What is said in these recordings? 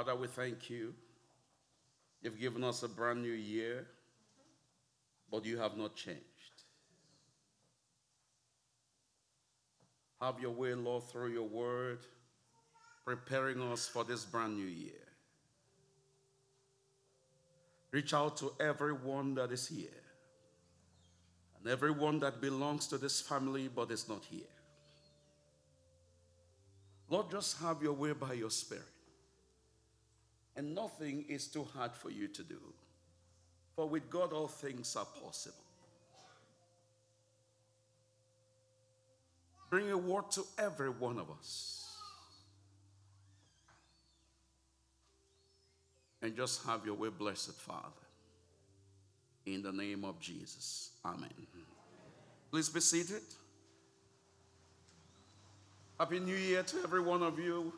Father, we thank you. You've given us a brand new year, but you have not changed. Have your way, Lord, through your word, preparing us for this brand new year. Reach out to everyone that is here and everyone that belongs to this family but is not here. Lord, just have your way by your Spirit. And nothing is too hard for you to do. For with God, all things are possible. Bring a word to every one of us. And just have your way, blessed Father. In the name of Jesus. Amen. Please be seated. Happy New Year to every one of you.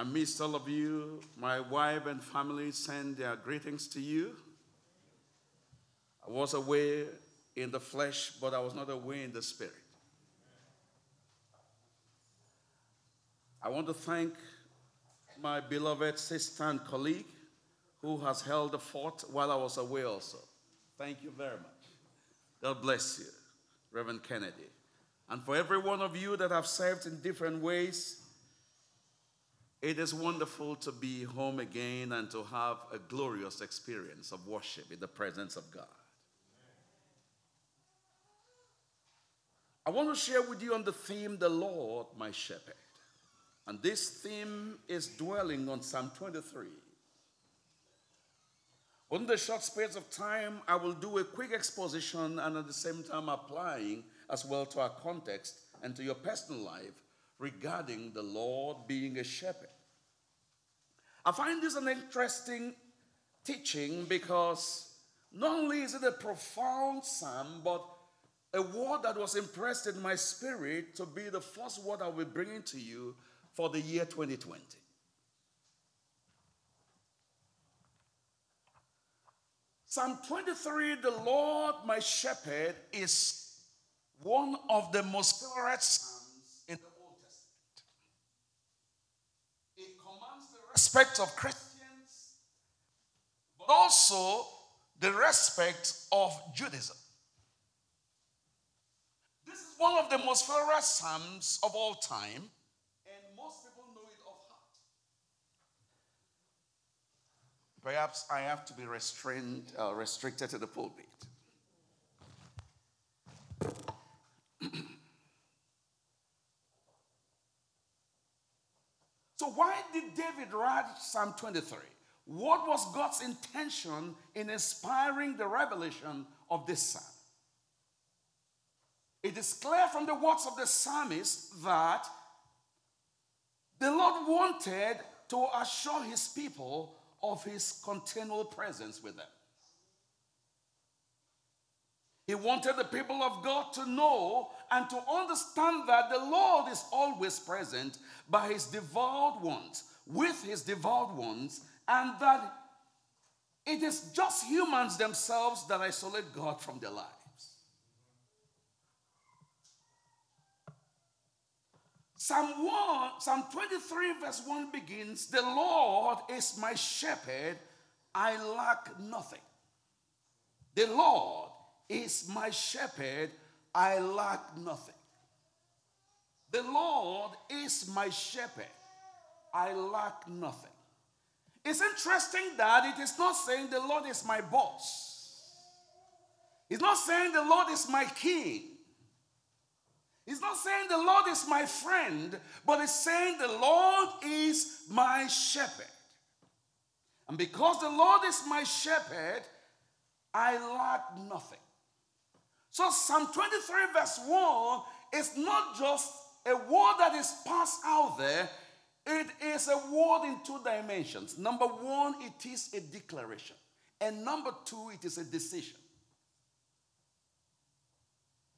I miss all of you. My wife and family send their greetings to you. I was away in the flesh, but I was not away in the spirit. I want to thank my beloved sister and colleague who has held the fort while I was away also. Thank you very much. God bless you, Reverend Kennedy. And for every one of you that have served in different ways, it is wonderful to be home again and to have a glorious experience of worship in the presence of God. I want to share with you on the theme, The Lord My Shepherd. And this theme is dwelling on Psalm 23. On the short space of time, I will do a quick exposition and at the same time applying as well to our context and to your personal life regarding the Lord being a shepherd. I find this an interesting teaching because not only is it a profound psalm, but a word that was impressed in my spirit to be the first word I'll be bringing to you for the year 2020. Psalm 23, the Lord my shepherd, is one of the most favorite psalms in the Old Testament. It commands the respect of Christians, but also the respect of Judaism. This is one of the most favorite psalms of all time and most people know it off heart. Perhaps I have to be restrained, uh, restricted to the pulpit. So, why did David write Psalm 23? What was God's intention in inspiring the revelation of this psalm? It is clear from the words of the psalmist that the Lord wanted to assure his people of his continual presence with them. He wanted the people of God to know and to understand that the Lord is always present by his devout ones, with his devout ones, and that it is just humans themselves that isolate God from their lives. Psalm 1, Psalm 23, verse 1 begins The Lord is my shepherd, I lack nothing. The Lord is my shepherd, I lack nothing. The Lord is my shepherd, I lack nothing. It's interesting that it is not saying the Lord is my boss. It's not saying the Lord is my king. It's not saying the Lord is my friend, but it's saying the Lord is my shepherd. And because the Lord is my shepherd, I lack nothing. So Psalm 23, verse 1 is not just a word that is passed out there, it is a word in two dimensions. Number one, it is a declaration. And number two, it is a decision.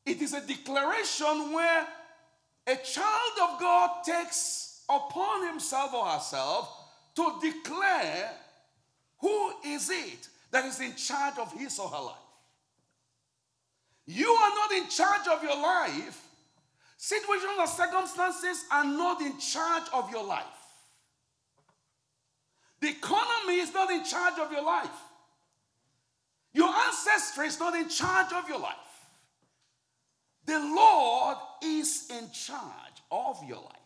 It is a declaration where a child of God takes upon himself or herself to declare who is it that is in charge of his or her life. You are not in charge of your life. Situations or circumstances are not in charge of your life. The economy is not in charge of your life. Your ancestry is not in charge of your life. The Lord is in charge of your life.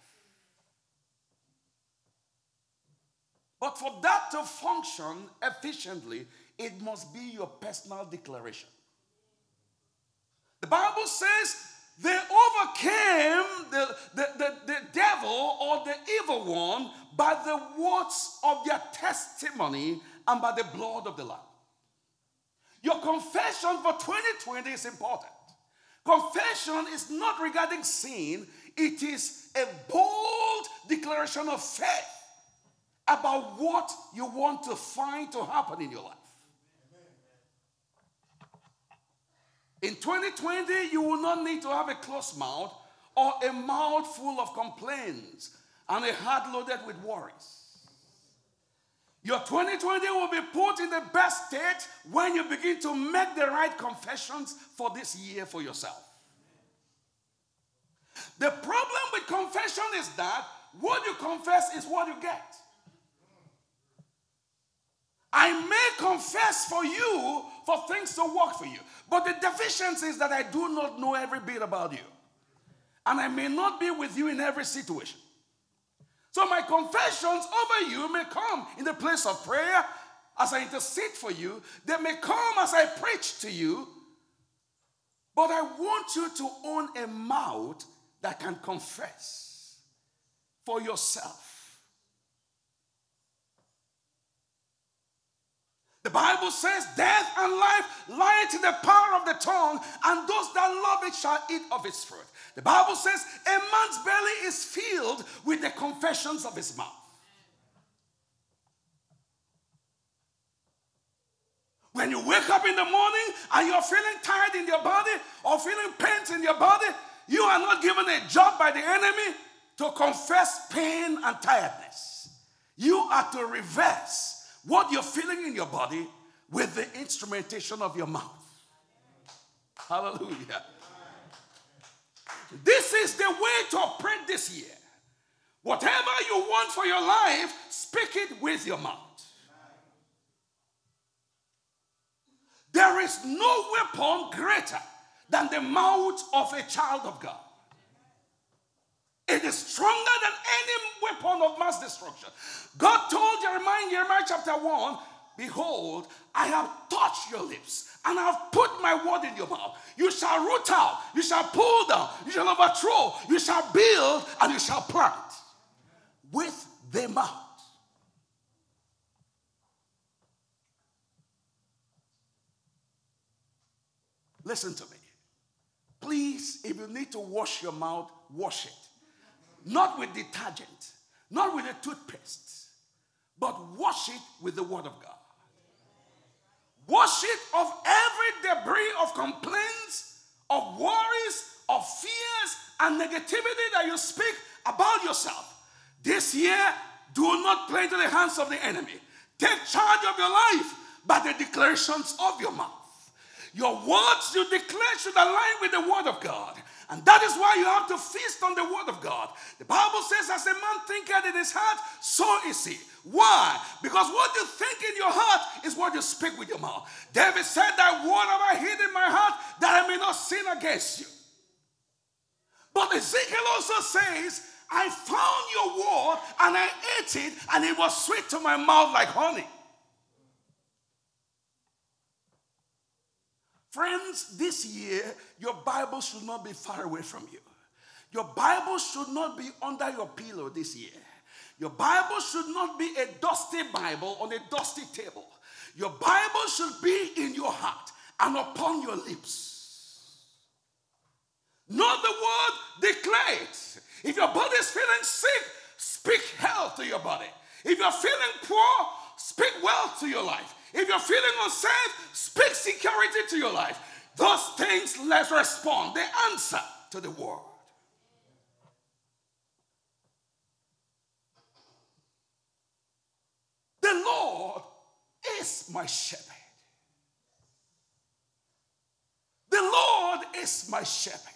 But for that to function efficiently, it must be your personal declaration. The Bible says they overcame the, the, the, the, devil or the evil one by the words of their testimony and by the blood of the Lamb. Your confession for 2020 is important. Confession is not regarding sin, it is a bold declaration of faith about what you want to find to happen in your life. In 2020, you will not need to have a closed mouth or a mouth full of complaints and a heart loaded with worries. Your 2020 will be put in the best state when you begin to make the right confessions for this year for yourself. The problem with confession is that what you confess is what you get. I may confess for you for things to work for you, but the deficiency is that I do not know every bit about you. And I may not be with you in every situation. So my confessions over you may come in the place of prayer as I intercede for you. They may come as I preach to you. But I want you to own a mouth that can confess for yourself. The Bible says, Death and life lie in the power of the tongue, and those that love it shall eat of its fruit. The Bible says a man's belly is filled with the confessions of his mouth. When you wake up in the morning and you're feeling tired in your body or feeling pains in your body, you are not given a job by the enemy to confess pain and tiredness. You are to reverse what you're feeling in your body with the instrumentation of your mouth. Hallelujah. This is the way to operate this year. Whatever you want for your life, speak it with your mouth. There is no weapon greater than the mouth of a child of God. It is stronger than any weapon of mass destruction. God told Jeremiah in Jeremiah chapter 1 Behold, I have touched your lips and I have put my word in your mouth. You shall root out, you shall pull down, you shall overthrow, you shall build, and you shall plant with the mouth. Listen to me. Please, if you need to wash your mouth, wash it. Not with detergent, not with a toothpaste, but wash it with the Word of God. Wash it of every debris of complaints, of worries, of fears, and negativity that you speak about yourself. This year, do not play to the hands of the enemy. Take charge of your life by the declarations of your mouth. Your words you declare should align with the word of God. And that is why you have to feast on the word of God. The Bible says, as a man thinketh in his heart, so is he. Why? Because what you think in your heart is what you speak with your mouth. David said, That word have I hid in my heart that I may not sin against you. But Ezekiel also says, I found your word and I ate it, and it was sweet to my mouth like honey. Friends, this year, your Bible should not be far away from you. Your Bible should not be under your pillow this year. Your Bible should not be a dusty Bible on a dusty table. Your Bible should be in your heart and upon your lips. Know the word, declare it. If your body is feeling sick, speak health to your body. If you're feeling poor, speak wealth to your life. If you're feeling unsafe, speak security to your life. Those things, let's respond. They answer to the word. The Lord is my shepherd. The Lord is my shepherd.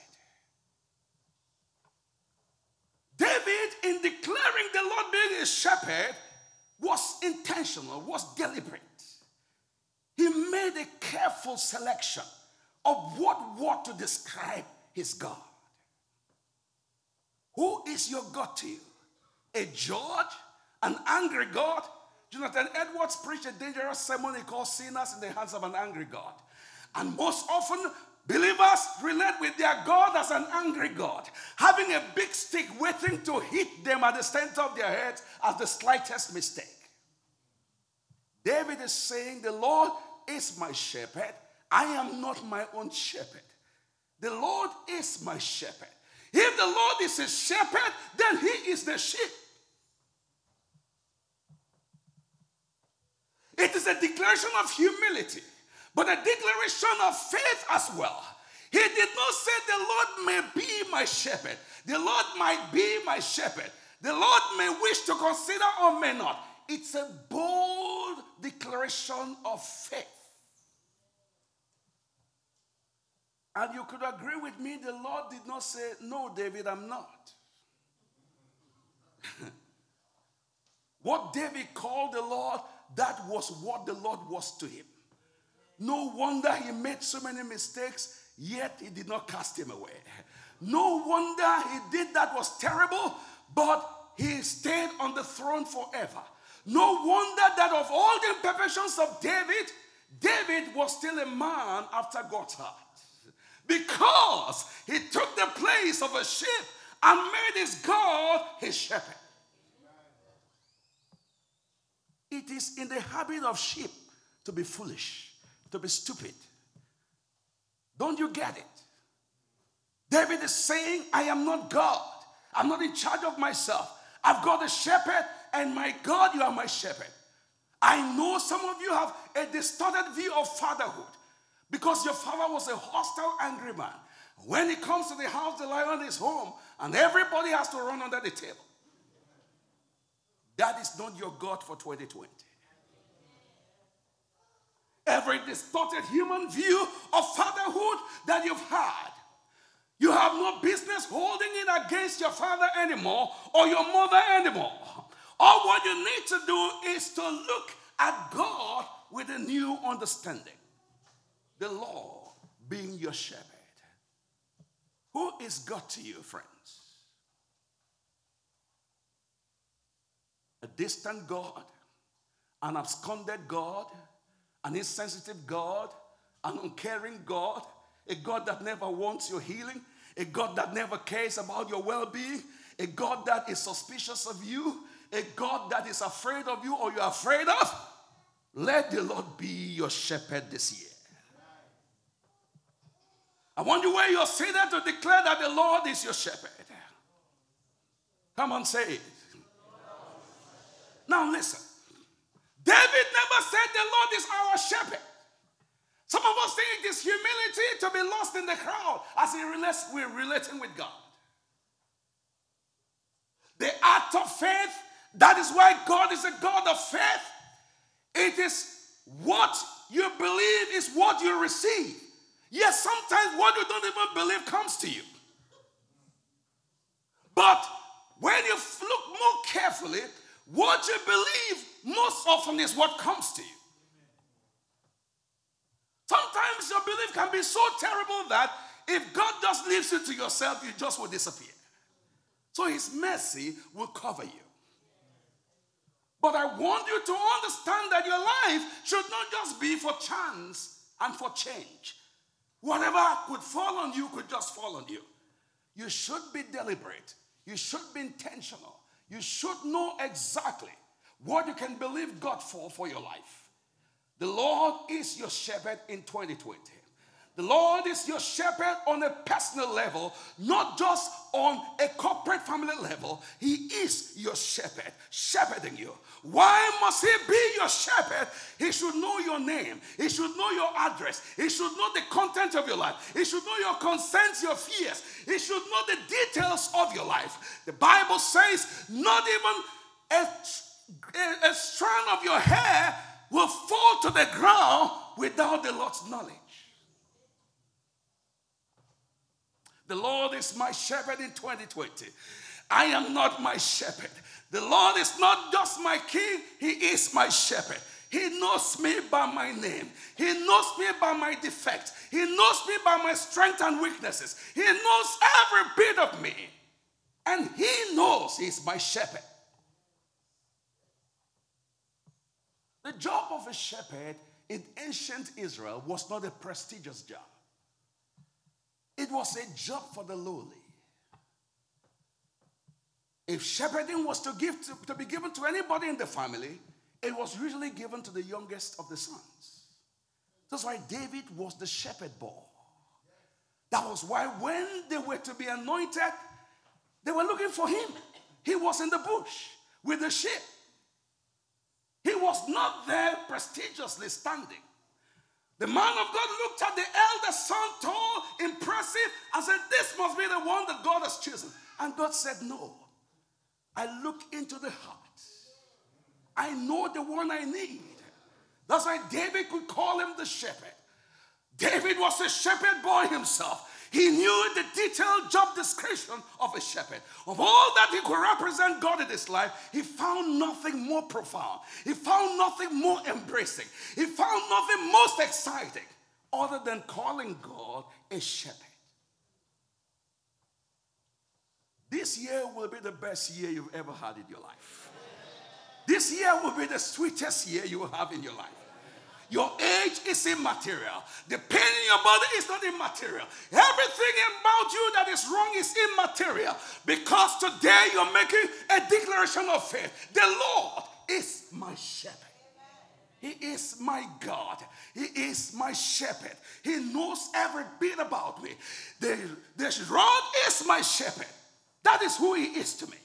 David, in declaring the Lord being his shepherd, was intentional, was deliberate. He made a careful selection of what word to describe his God. Who is your God to you? A judge? An angry God? Jonathan Edwards preached a dangerous sermon he called Sinners in the Hands of an Angry God. And most often, believers relate with their God as an angry God, having a big stick waiting to hit them at the center of their heads as the slightest mistake. David is saying, The Lord is my shepherd. I am not my own shepherd. The Lord is my shepherd. If the Lord is a shepherd, then he is the sheep. It is a declaration of humility, but a declaration of faith as well. He did not say, The Lord may be my shepherd. The Lord might be my shepherd. The Lord may wish to consider or may not. It's a bold declaration of faith. And you could agree with me, the Lord did not say, No, David, I'm not. what David called the Lord, that was what the Lord was to him. No wonder he made so many mistakes, yet he did not cast him away. No wonder he did that was terrible, but he stayed on the throne forever. No wonder that of all the imperfections of David, David was still a man after God's heart. Because he took the place of a sheep and made his God his shepherd. It is in the habit of sheep to be foolish, to be stupid. Don't you get it? David is saying, I am not God. I'm not in charge of myself. I've got a shepherd, and my God, you are my shepherd. I know some of you have a distorted view of fatherhood because your father was a hostile, angry man. When he comes to the house, the lion is home, and everybody has to run under the table. That is not your God for 2020. Every distorted human view of fatherhood that you've had, you have no business holding it against your father anymore or your mother anymore. All what you need to do is to look at God with a new understanding. The Lord being your shepherd. Who is God to you, friends? A distant God, an absconded God, an insensitive God, an uncaring God, a God that never wants your healing, a God that never cares about your well being, a God that is suspicious of you, a God that is afraid of you or you're afraid of. Let the Lord be your shepherd this year. I want you where you're seated to declare that the Lord is your shepherd. Come on, say it. Now listen. David never said the Lord is our shepherd. Some of us think it is humility to be lost in the crowd as he relates, we're relating with God. The act of faith, that is why God is a God of faith. It is what you believe is what you receive. Yes, sometimes what you don't even believe comes to you. But when you look more carefully, what you believe most often is what comes to you. Sometimes your belief can be so terrible that if God just leaves you to yourself, you just will disappear. So his mercy will cover you. But I want you to understand that your life should not just be for chance and for change. Whatever could fall on you could just fall on you. You should be deliberate. You should be intentional. You should know exactly what you can believe God for for your life. The Lord is your shepherd in 2020. The Lord is your shepherd on a personal level, not just on a corporate family level. He is your shepherd, shepherding you. Why must He be your shepherd? He should know your name, He should know your address, He should know the content of your life, He should know your concerns, your fears, He should know the details of your life. The Bible says, not even a, a, a strand of your hair will fall to the ground without the Lord's knowledge. The Lord is my shepherd in 2020. I am not my shepherd. The Lord is not just my king, He is my shepherd. He knows me by my name. He knows me by my defects. He knows me by my strength and weaknesses. He knows every bit of me. And He knows He's my shepherd. The job of a shepherd in ancient Israel was not a prestigious job, it was a job for the lowly. If shepherding was to, give to, to be given to anybody in the family, it was usually given to the youngest of the sons. That's why David was the shepherd boy. That was why when they were to be anointed, they were looking for him. He was in the bush with the sheep. He was not there prestigiously standing. The man of God looked at the elder son, tall, impressive, and said, This must be the one that God has chosen. And God said, No. I look into the heart. I know the one I need. That's why David could call him the shepherd. David was a shepherd boy himself. He knew the detailed job description of a shepherd. Of all that he could represent God in his life, he found nothing more profound. He found nothing more embracing. He found nothing most exciting other than calling God a shepherd. This year will be the best year you've ever had in your life. This year will be the sweetest year you will have in your life. Your age is immaterial. The pain in your body is not immaterial. Everything about you that is wrong is immaterial because today you're making a declaration of faith. The Lord is my shepherd. He is my God. He is my shepherd. He knows every bit about me. The, the rod is my shepherd. That is who he is to me.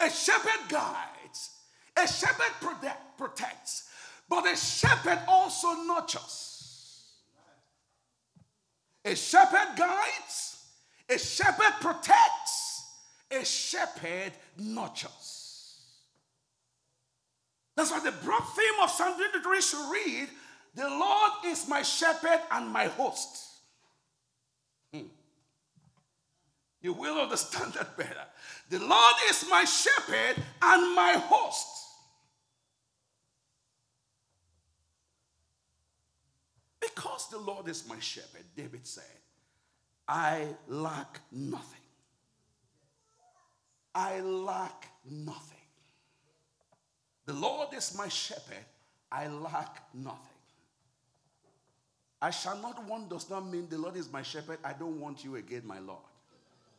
A shepherd guides, a shepherd protect, protects, but a shepherd also nurtures. A shepherd guides, a shepherd protects, a shepherd nurtures. That's why the broad theme of Psalm 23 should read The Lord is my shepherd and my host. Hmm. You will understand that better. The Lord is my shepherd and my host. Because the Lord is my shepherd, David said, I lack nothing. I lack nothing. The Lord is my shepherd, I lack nothing. I shall not want does not mean the Lord is my shepherd, I don't want you again, my Lord.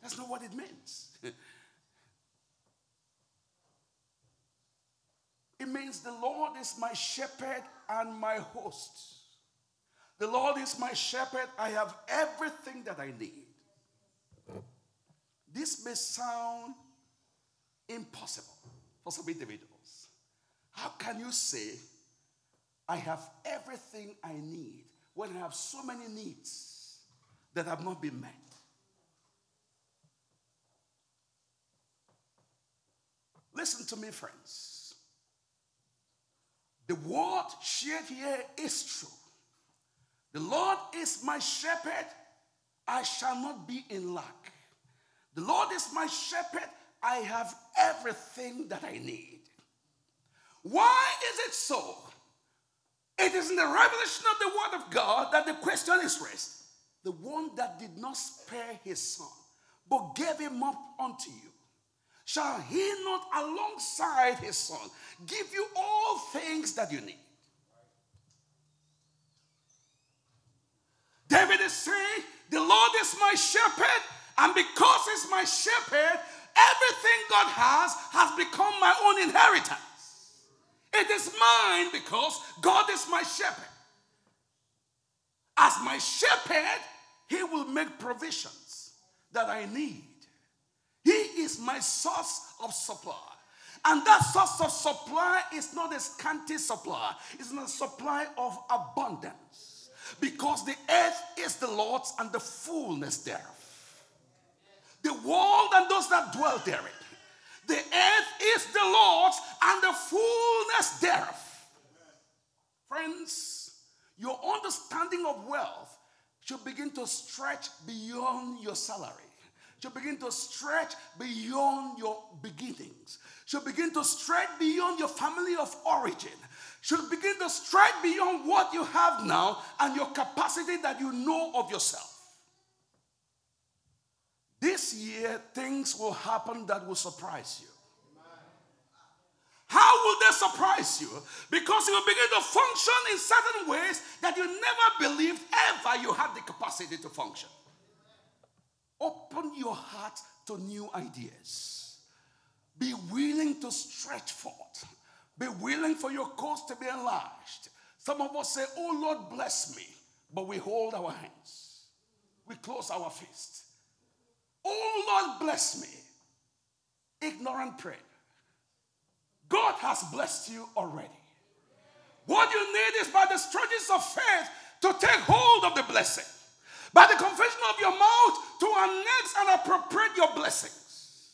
That's not what it means. it means the Lord is my shepherd and my host. The Lord is my shepherd. I have everything that I need. This may sound impossible for some individuals. How can you say, I have everything I need when I have so many needs that have not been met? Listen to me, friends. The word shared here is true. The Lord is my shepherd, I shall not be in lack. The Lord is my shepherd, I have everything that I need. Why is it so? It is in the revelation of the Word of God that the question is raised. The one that did not spare his son, but gave him up unto you, shall he not alongside his son give you all things that you need? David is saying, The Lord is my shepherd, and because he's my shepherd, everything God has has become my own inheritance. It is mine because God is my shepherd. As my shepherd, he will make provisions that I need. He is my source of supply. And that source of supply is not a scanty supply, it's not a supply of abundance because the earth is the Lord's and the fullness thereof. The world and those that dwell therein. The earth is the Lord's and the fullness thereof. Friends, your understanding of wealth should begin to stretch beyond your salary. should begin to stretch beyond your beginnings, should begin to stretch beyond your family of origin, should begin to stretch beyond what you have now and your capacity that you know of yourself. This year, things will happen that will surprise you. How will they surprise you? Because you will begin to function in certain ways that you never believed ever you had the capacity to function. Open your heart to new ideas. Be willing to stretch forth. Be willing for your cause to be enlarged. Some of us say, Oh Lord, bless me. But we hold our hands, we close our fists. Oh Lord, bless me. Ignorant prayer. God has blessed you already. What you need is by the stretches of faith to take hold of the blessing. By the confession of your mouth to annex and appropriate your blessings.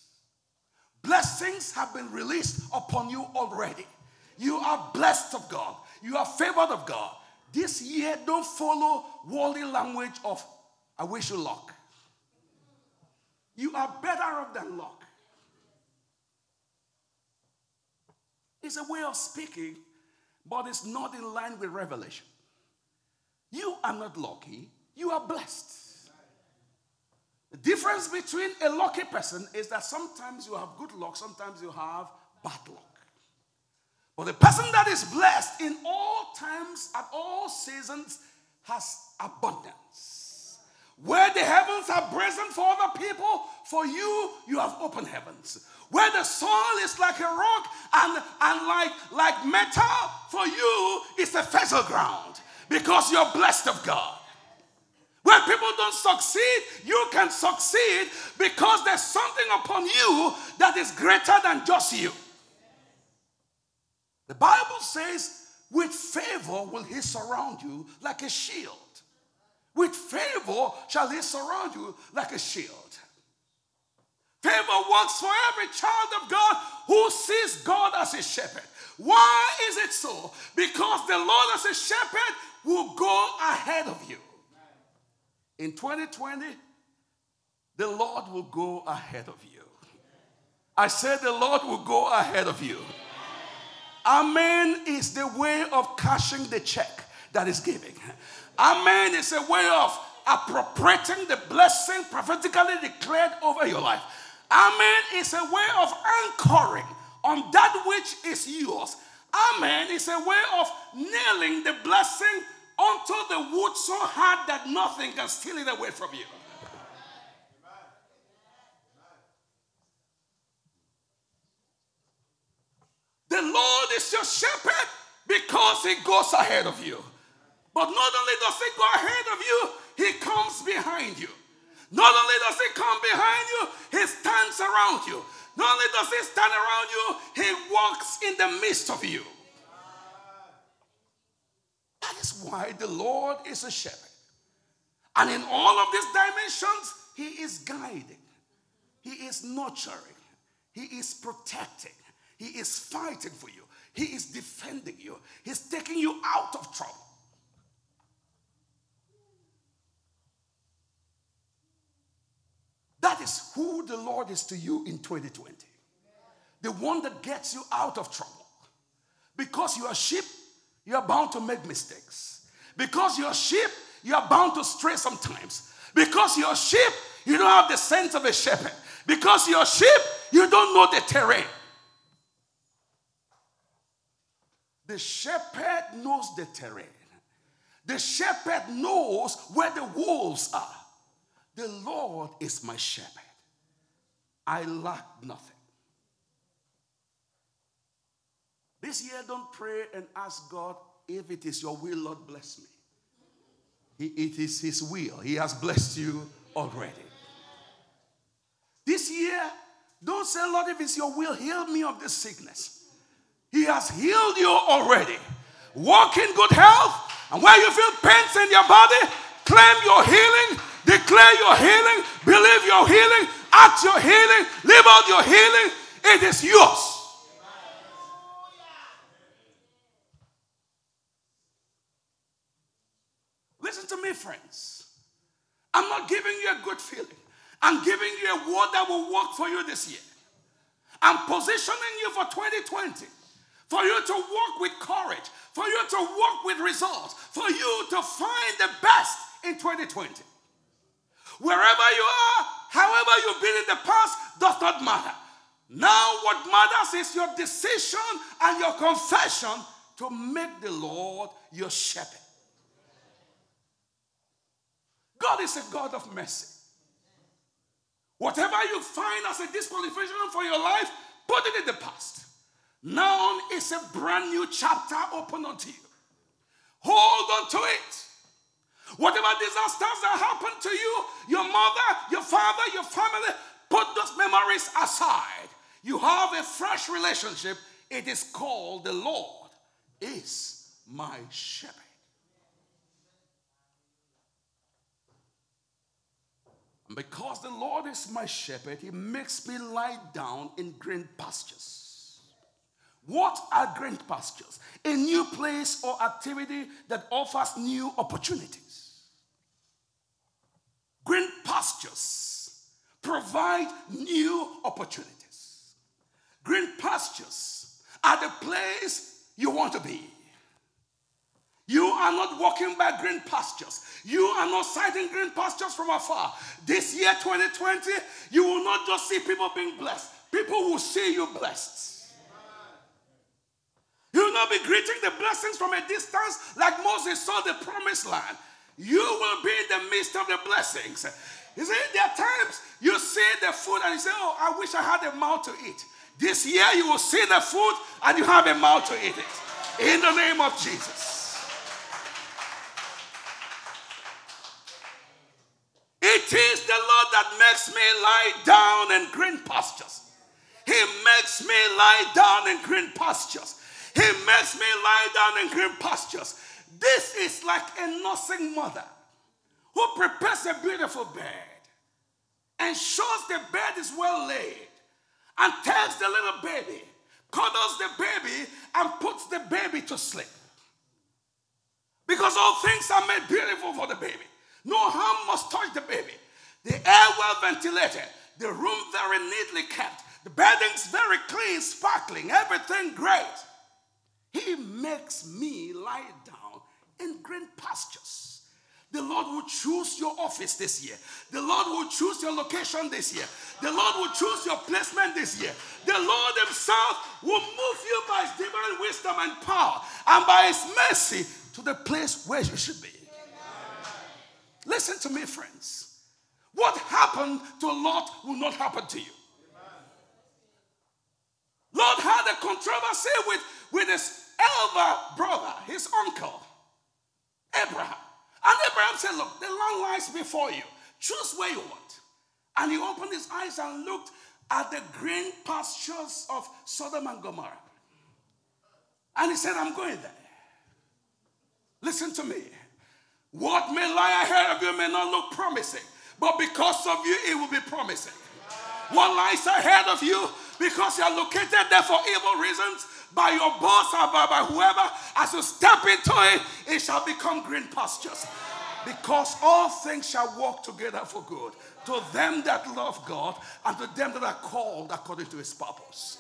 Blessings have been released upon you already. You are blessed of God. You are favored of God. This year, don't follow worldly language of I wish you luck. You are better off than luck. It's a way of speaking, but it's not in line with revelation. You are not lucky, you are blessed. The difference between a lucky person is that sometimes you have good luck, sometimes you have bad luck. But the person that is blessed in all times, at all seasons, has abundance. Where the heavens are present for other people, for you, you have open heavens. Where the soil is like a rock and, and like, like metal, for you, it's a fertile ground because you're blessed of God. Where people don't succeed, you can succeed because there's something upon you that is greater than just you. The Bible says, with favor will he surround you like a shield. With favor shall he surround you like a shield. Favor works for every child of God who sees God as a shepherd. Why is it so? Because the Lord as a shepherd will go ahead of you. In 2020, the Lord will go ahead of you. I said the Lord will go ahead of you. Amen is the way of cashing the check that is giving. Amen is a way of appropriating the blessing prophetically declared over your life. Amen is a way of anchoring on that which is yours. Amen is a way of nailing the blessing onto the wood so hard that nothing can steal it away from you. The Lord is your shepherd because he goes ahead of you. But not only does he go ahead of you, he comes behind you. Not only does he come behind you, he stands around you. Not only does he stand around you, he walks in the midst of you. That is why the Lord is a shepherd. And in all of these dimensions, he is guiding, he is nurturing, he is protecting, he is fighting for you, he is defending you, he's taking you out of trouble. That is who the Lord is to you in 2020. The one that gets you out of trouble. Because you are sheep, you are bound to make mistakes. Because you're sheep, you are bound to stray sometimes. Because you're sheep, you don't have the sense of a shepherd. Because you're sheep, you don't know the terrain. The shepherd knows the terrain. The shepherd knows where the wolves are. The Lord is my shepherd. I lack nothing. This year, don't pray and ask God if it is your will, Lord, bless me. it is His will. He has blessed you already. This year, don't say, Lord, if it's your will, heal me of this sickness. He has healed you already. Walk in good health, and where you feel pains in your body, claim your healing Declare your healing, believe your healing, act your healing, live out your healing. It is yours. Listen to me, friends. I'm not giving you a good feeling. I'm giving you a word that will work for you this year. I'm positioning you for 2020 for you to walk with courage, for you to walk with results, for you to find the best in 2020. Wherever you are, however you've been in the past, does not matter. Now, what matters is your decision and your confession to make the Lord your shepherd. God is a God of mercy. Whatever you find as a disqualification for your life, put it in the past. Now is a brand new chapter open unto you. Hold on to it. Whatever disasters that happen to you, your mother, your father, your family, put those memories aside. You have a fresh relationship. It is called the Lord is my shepherd. And because the Lord is my shepherd, he makes me lie down in green pastures. What are green pastures? A new place or activity that offers new opportunities. Green pastures provide new opportunities. Green pastures are the place you want to be. You are not walking by green pastures. You are not sighting green pastures from afar. This year, 2020, you will not just see people being blessed, people will see you blessed. You will not be greeting the blessings from a distance like Moses saw the promised land. You will be in the midst of the blessings. You see, there are times you see the food and you say, Oh, I wish I had a mouth to eat. This year you will see the food and you have a mouth to eat it. In the name of Jesus. It is the Lord that makes me lie down in green pastures. He makes me lie down in green pastures. He makes me lie down in green pastures. This is like a nursing mother who prepares a beautiful bed, ensures the bed is well laid, and takes the little baby, cuddles the baby, and puts the baby to sleep. Because all things are made beautiful for the baby. No harm must touch the baby. The air well ventilated, the room very neatly kept, the beddings very clean, sparkling, everything great. He makes me lie in green pastures. The Lord will choose your office this year. The Lord will choose your location this year. The Lord will choose your placement this year. The Lord Himself will move you by His divine wisdom and power and by His mercy to the place where you should be. Listen to me, friends. What happened to Lot will not happen to you. Lot had a controversy with, with his elder brother, his uncle, Abraham. And Abraham said, Look, the land lies before you. Choose where you want. And he opened his eyes and looked at the green pastures of Sodom and Gomorrah. And he said, I'm going there. Listen to me. What may lie ahead of you may not look promising, but because of you, it will be promising. What lies ahead of you, because you are located there for evil reasons, by your boss or by, by whoever, as you step into it, it shall become green pastures. Because all things shall work together for good to them that love God and to them that are called according to his purpose.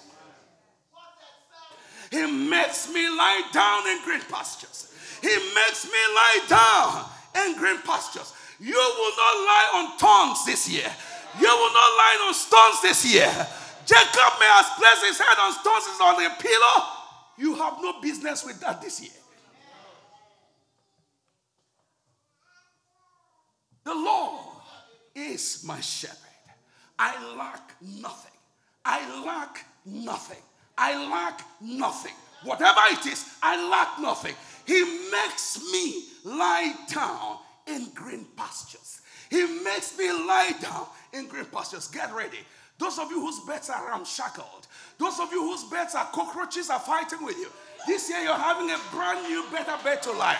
He makes me lie down in green pastures. He makes me lie down in green pastures. You will not lie on tongues this year. You will not lie on stones this year. Jacob may have placed his head on stones on a pillow. You have no business with that this year. The Lord is my shepherd. I lack nothing. I lack nothing. I lack nothing. Whatever it is, I lack nothing. He makes me lie down in green pastures. He makes me lie down in green pastures. Get ready. Those of you whose beds are ramshackled, those of you whose beds are cockroaches are fighting with you, this year you're having a brand new, better bed to lie.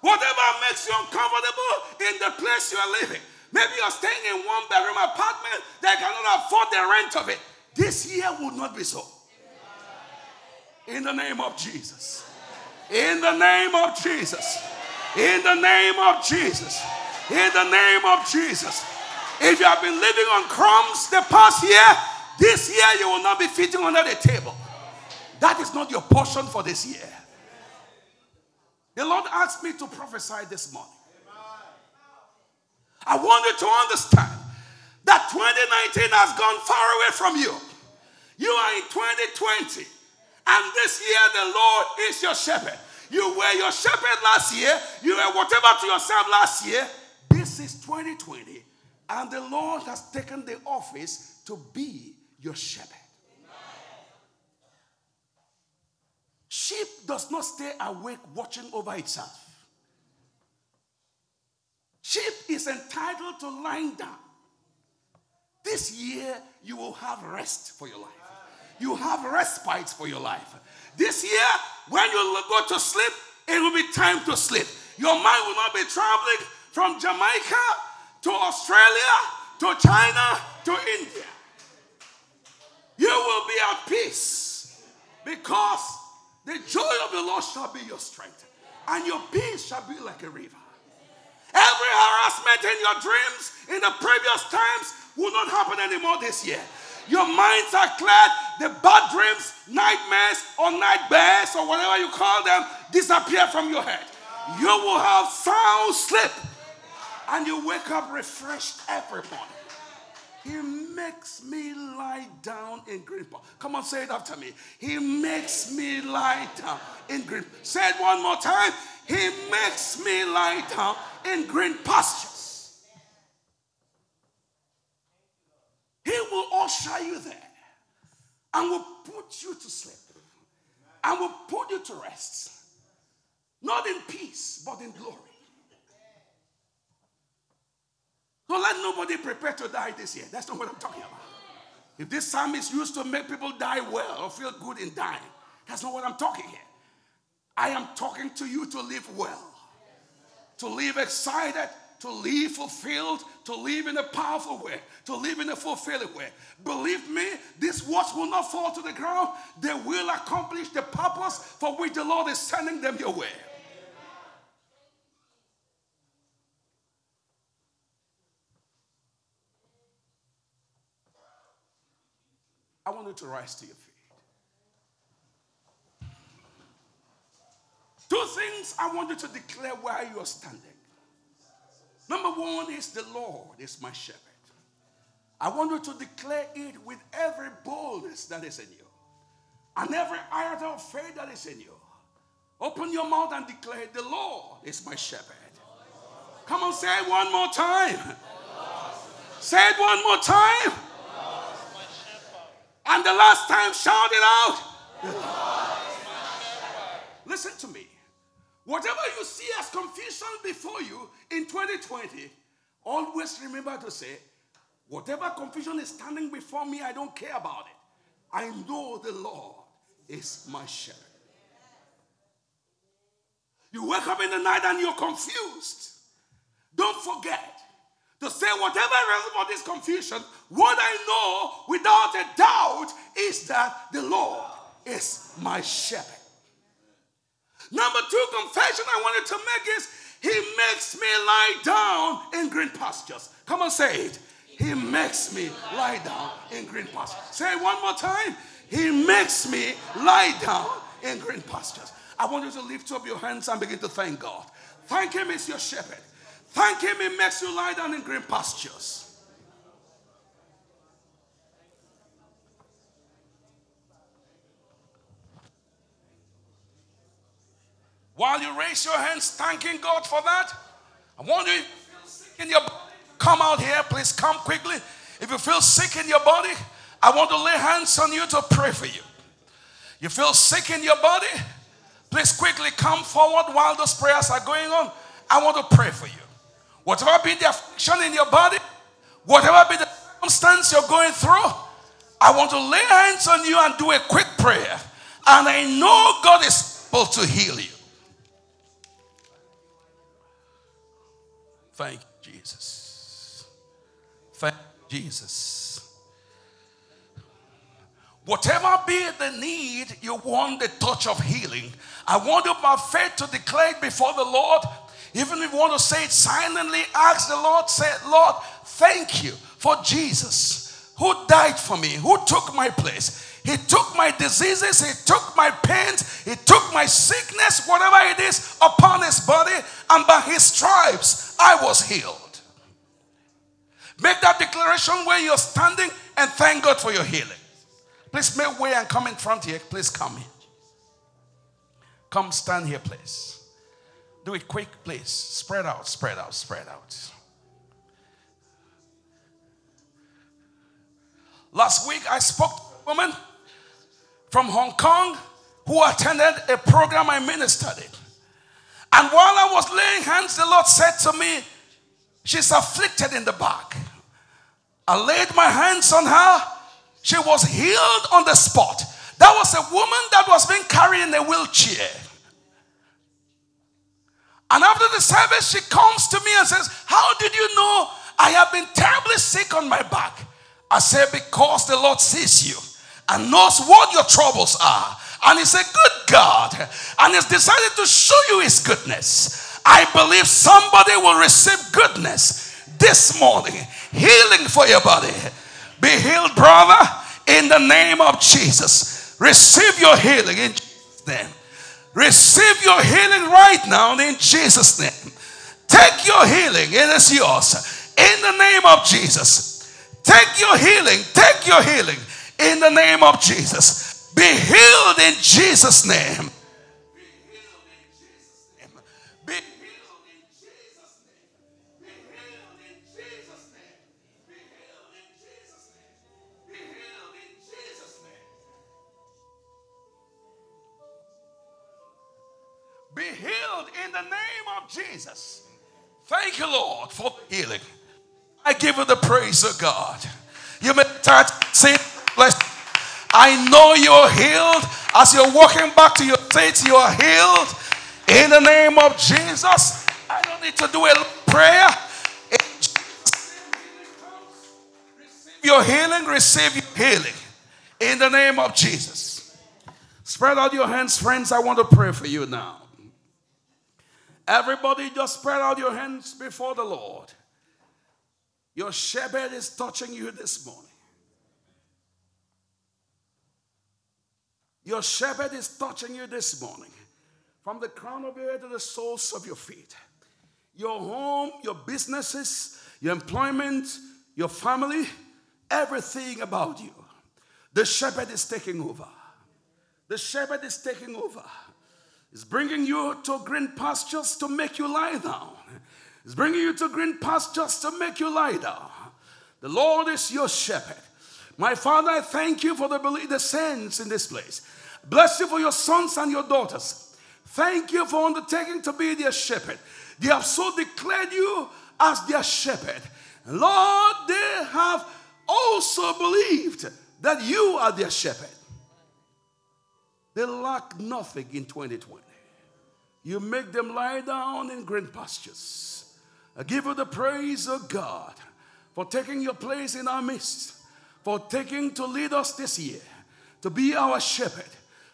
Whatever makes you uncomfortable in the place you are living. Maybe you're staying in one bedroom apartment that cannot afford the rent of it. This year will not be so. In the name of Jesus. In the name of Jesus. In the name of Jesus. In the name of Jesus. If you have been living on crumbs the past year, this year you will not be fitting under the table. That is not your portion for this year. The Lord asked me to prophesy this morning. I want you to understand that 2019 has gone far away from you. You are in 2020, and this year the Lord is your shepherd. You were your shepherd last year, you were whatever to yourself last year. This is 2020, and the Lord has taken the office to be your shepherd. Sheep does not stay awake watching over itself. Sheep is entitled to lying down. This year, you will have rest for your life. You have respite for your life. This year, when you go to sleep, it will be time to sleep. Your mind will not be traveling from Jamaica to Australia to China to India. You will be at peace because the joy of the Lord shall be your strength, and your peace shall be like a river. Every harassment in your dreams in the previous times will not happen anymore this year. Your minds are cleared. The bad dreams, nightmares, or nightmares, or whatever you call them, disappear from your head. You will have sound sleep. And you wake up refreshed every morning. He makes me lie down in green pastures. Come on, say it after me. He makes me lie down in green. Say it one more time. He makes me lie down in green pastures. He will usher you there and will put you to sleep and will put you to rest. Not in peace, but in glory. Don't let nobody prepare to die this year. That's not what I'm talking about. If this psalm is used to make people die well or feel good in dying, that's not what I'm talking here. I am talking to you to live well to live excited, to live fulfilled, to live in a powerful way, to live in a fulfilling way. Believe me, these words will not fall to the ground. They will accomplish the purpose for which the Lord is sending them your way. I want you to rise to your feet. Two things I want you to declare where you are standing. Number one is the Lord is my shepherd. I want you to declare it with every boldness that is in you and every iota of faith that is in you. Open your mouth and declare, The Lord is my shepherd. Come on, say it one more time. Say it one more time. And the last time, shout it out. Listen to me. Whatever you see as confusion before you in 2020, always remember to say, whatever confusion is standing before me, I don't care about it. I know the Lord is my shepherd. You wake up in the night and you're confused. Don't forget to say whatever for this confusion, what I know without a doubt is that the Lord is my shepherd. Number two confession I wanted to make is He makes me lie down in green pastures. Come on, say it. He makes me lie down in green pastures. Say it one more time. He makes me lie down in green pastures. I want you to lift up your hands and begin to thank God. Thank Him, is your shepherd. Thank Him, He makes you lie down in green pastures. While you raise your hands, thanking God for that, I want you in your come out here, please come quickly. If you feel sick in your body, I want to lay hands on you to pray for you. You feel sick in your body, please quickly come forward while those prayers are going on. I want to pray for you. Whatever be the affliction in your body, whatever be the circumstance you're going through, I want to lay hands on you and do a quick prayer. And I know God is able to heal you. Thank you, Jesus. Thank you, Jesus. Whatever be the need, you want the touch of healing. I want you by faith to declare before the Lord. Even if you want to say it silently, ask the Lord, say, Lord, thank you for Jesus who died for me, who took my place. He took my diseases, He took my pains, He took my sickness, whatever it is, upon His body, and by His stripes I was healed. Make that declaration where you're standing and thank God for your healing. Please make way and come in front here. Please come in. Come stand here, please. Do it quick, please. Spread out, spread out, spread out. Last week I spoke to a woman from Hong Kong who attended a program I ministered in. And while I was laying hands, the Lord said to me, She's afflicted in the back. I laid my hands on her. She was healed on the spot. That was a woman that was being carried in a wheelchair. And after the service, she comes to me and says, How did you know I have been terribly sick on my back? I said, Because the Lord sees you and knows what your troubles are. And He's a good God and He's decided to show you His goodness. I believe somebody will receive goodness this morning, healing for your body. Be healed, brother, in the name of Jesus. Receive your healing in Jesus' name. Receive your healing right now in Jesus' name. Take your healing, it is yours. In the name of Jesus. Take your healing, take your healing in the name of Jesus. Be healed in Jesus' name. Be healed in the name of Jesus. Thank you, Lord, for healing. I give you the praise of God. You may start saying, Bless. I know you're healed. As you're walking back to your faith, you are healed. In the name of Jesus. I don't need to do a prayer. Receive your healing, receive your healing. In the name of Jesus. Spread out your hands, friends. I want to pray for you now. Everybody, just spread out your hands before the Lord. Your shepherd is touching you this morning. Your shepherd is touching you this morning from the crown of your head to the soles of your feet. Your home, your businesses, your employment, your family, everything about you. The shepherd is taking over. The shepherd is taking over. He's bringing you to green pastures to make you lie down. He's bringing you to green pastures to make you lie down. The Lord is your shepherd. My Father, I thank you for the, the saints in this place. Bless you for your sons and your daughters. Thank you for undertaking to be their shepherd. They have so declared you as their shepherd. Lord, they have also believed that you are their shepherd. They lack nothing in 2020. You make them lie down in green pastures. I give you the praise of God for taking your place in our midst, for taking to lead us this year, to be our shepherd,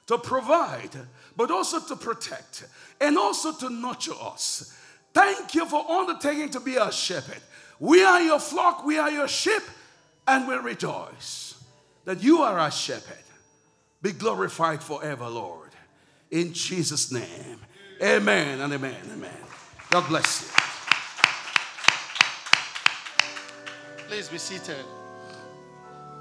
to provide, but also to protect, and also to nurture us. Thank you for undertaking to be our shepherd. We are your flock, we are your sheep, and we rejoice that you are our shepherd. Be glorified forever, Lord. In Jesus' name. Amen and amen. Amen. God bless you. Please be seated.